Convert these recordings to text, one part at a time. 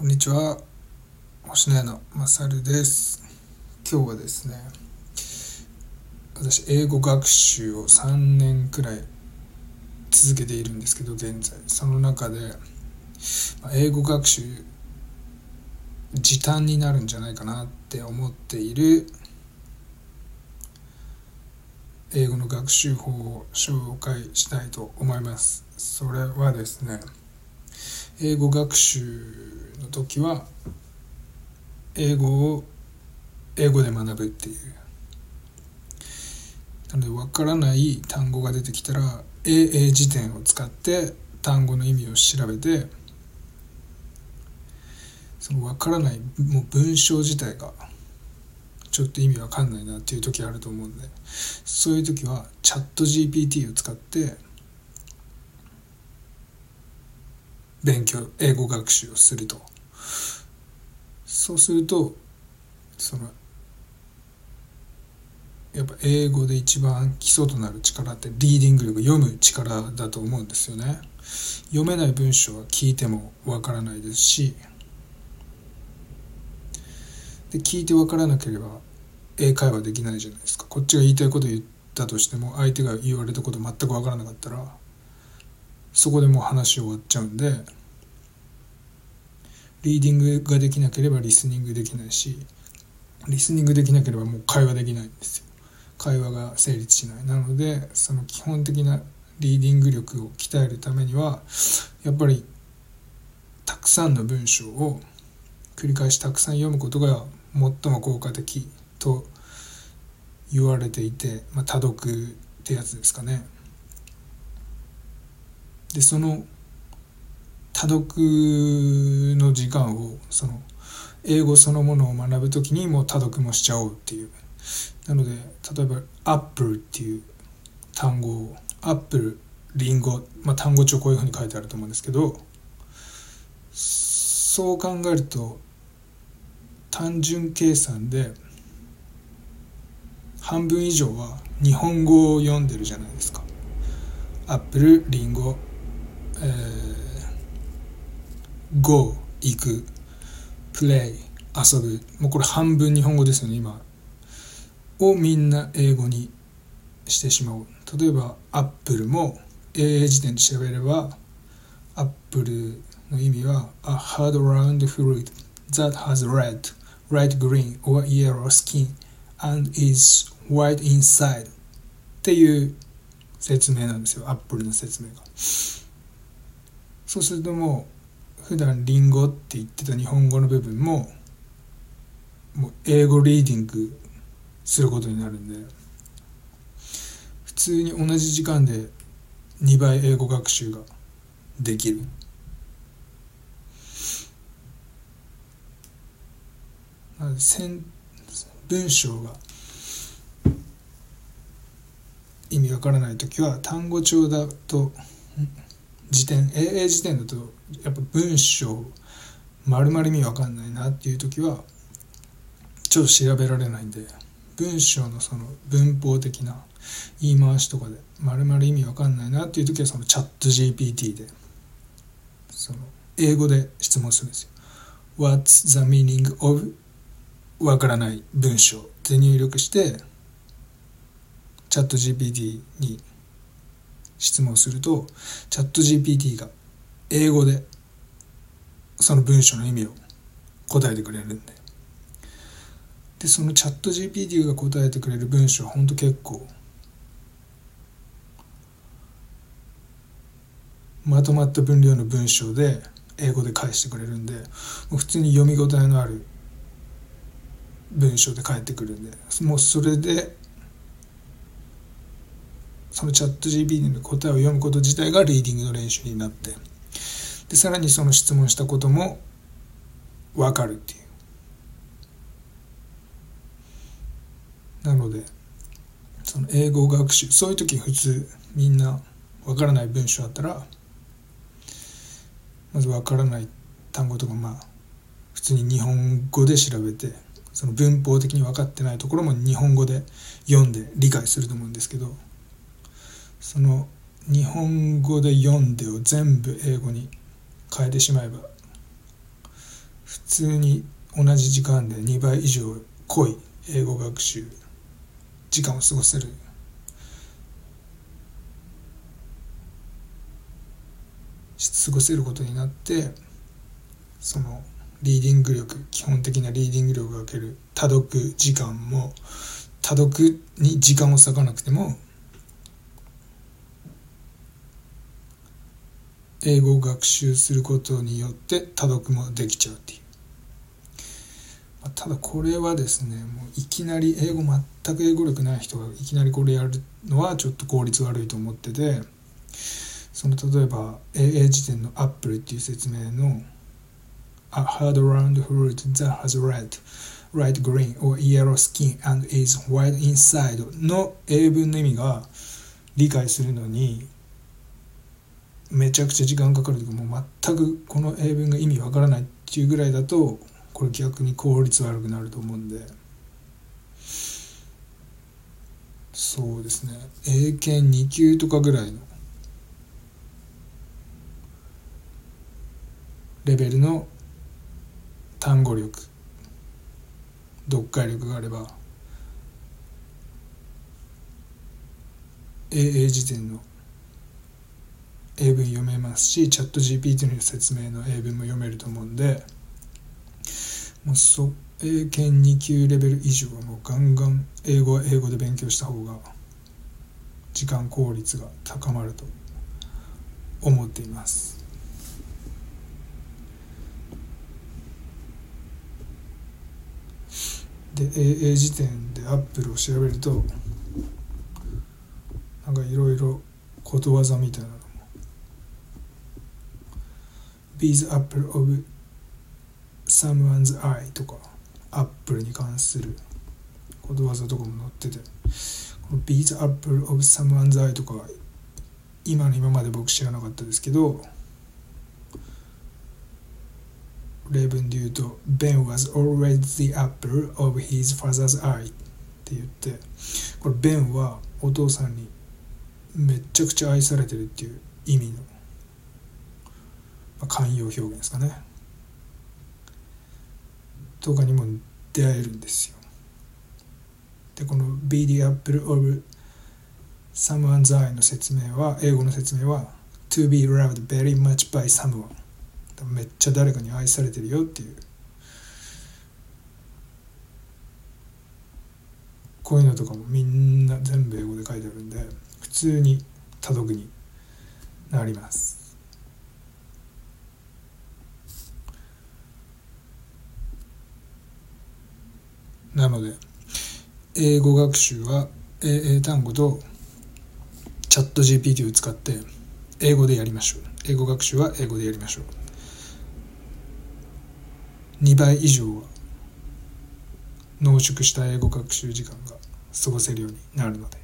こんにちは。星の屋のまさるです。今日はですね私英語学習を3年くらい続けているんですけど現在。その中で英語学習時短になるんじゃないかなって思っている英語の学習法を紹介したいと思います。それはですね英語学習の時は英語を英語で学ぶっていう。なので分からない単語が出てきたら英英辞典を使って単語の意味を調べてその分からないもう文章自体がちょっと意味わかんないなっていう時あると思うんでそういう時はチャット GPT を使って勉強英語学習をすると。そうするとそのやっぱ英語で一番基礎となる力ってリーディング力読む力だと思うんですよね。読めない文章は聞いてもわからないですしで聞いて分からなければ英会話できないじゃないですか。こっちが言いたいこと言ったとしても相手が言われたこと全く分からなかったらそこでもう話終わっちゃうんでリーディングができなければリスニングできないしリスニングできなければもう会話できないんですよ会話が成立しないなのでその基本的なリーディング力を鍛えるためにはやっぱりたくさんの文章を繰り返したくさん読むことが最も効果的と言われていて、まあ、多読ってやつですかね。でその多読の時間をその英語そのものを学ぶ時にもう多読もしちゃおうっていうなので例えば「アップル」っていう単語を「アップル」「リンゴ」まあ、単語帳こういうふうに書いてあると思うんですけどそう考えると単純計算で半分以上は日本語を読んでるじゃないですか。アップル、リンゴ、えー、go、行く、プレイ、遊ぶ。もうこれ半分日本語ですよね、今。をみんな英語にしてしまう。例えば、アップルも英英辞典で調べれば、アップルの意味は、a hard round fruit that has red light green or yellow skin and is white inside っていう説明なんですよアップルの説明がそうするともう普段リンゴって言ってた日本語の部分ももう英語リーディングすることになるんで普通に同じ時間で2倍英語学習ができる。文章が意味わからない時は単語帳だと辞典英英辞典だとやっぱ文章丸々意味わかんないなっていう時はちょっと調べられないんで文章のその文法的な言い回しとかで丸々意味わかんないなっていう時はそのチャット GPT でその英語で質問するんですよ。What's the meaning of わからない文章って入力してチャット GPT に質問するとチャット GPT が英語でその文章の意味を答えてくれるんででそのチャット GPT が答えてくれる文章は本当結構まとまった分量の文章で英語で返してくれるんで普通に読み応えのある文章で返ってくるんでもうそれでそのチャット GPT の答えを読むこと自体がリーディングの練習になってでさらにその質問したことも分かるっていう。なのでその英語学習そういう時普通みんな分からない文章あったらまず分からない単語とかまあ普通に日本語で調べてその文法的に分かってないところも日本語で読んで理解すると思うんですけどその日本語で読んでを全部英語に変えてしまえば普通に同じ時間で2倍以上濃い英語学習時間を過ごせる。過ごせることになってそのリーディング力基本的なリーディング力がける多読時間も多読に時間を割かなくても英語を学習することによって多読もできちゃうっていう。ただこれはですねもういきなり英語全く英語力ない人がいきなりこれやるのはちょっと効率悪いと思っててその例えば AA 辞典のアップルっていう説明の A hard round fruit that has red, light green or yellow skin and is white inside の英文の意味が理解するのにめちゃくちゃ時間かかるというかもう全くこの英文が意味わからないっていうぐらいだとこれ逆に効率悪くなると思うんで。そうですね。英検2級とかぐらいのレベルの単語力読解力があれば AA 辞典の英文読めますしチャット GPT の説明の英文も読めると思うんでもうそ英検2級レベル以上はもうガンガン英語は英語で勉強した方が時間効率が高まると思っています。で AA 辞典でアップルを調べるとなんかいろいろことわざみたいなの Be the apple of someone's eye とかアップルに関することわざとかも載っててこの Be the apple of someone's eye とか今の今まで僕知らなかったですけど例文で言うと Ben was always the apple of his father's eye って言ってこれ Ben はお父さんにめちゃくちゃ愛されてるっていう意味の、まあ、寛容表現ですかね。とかにも出会えるんですよ。でこの Be the apple of someone's eye の説明は英語の説明は To be loved very much by someone めっちゃ誰かに愛されてるよっていう。こういうのとかもみんな全部英語で書いてあるんで普通に多読になります。なので英語学習は英単語とチャット GPT を使って英語でやりましょう。英語学習は英語でやりましょう。2倍以上は濃縮した英語学習時間が過ごせるようになるので。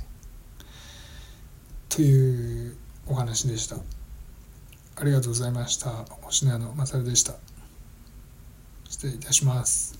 というお話でした。ありがとうございました。星野屋のまさるでした。失礼いたします。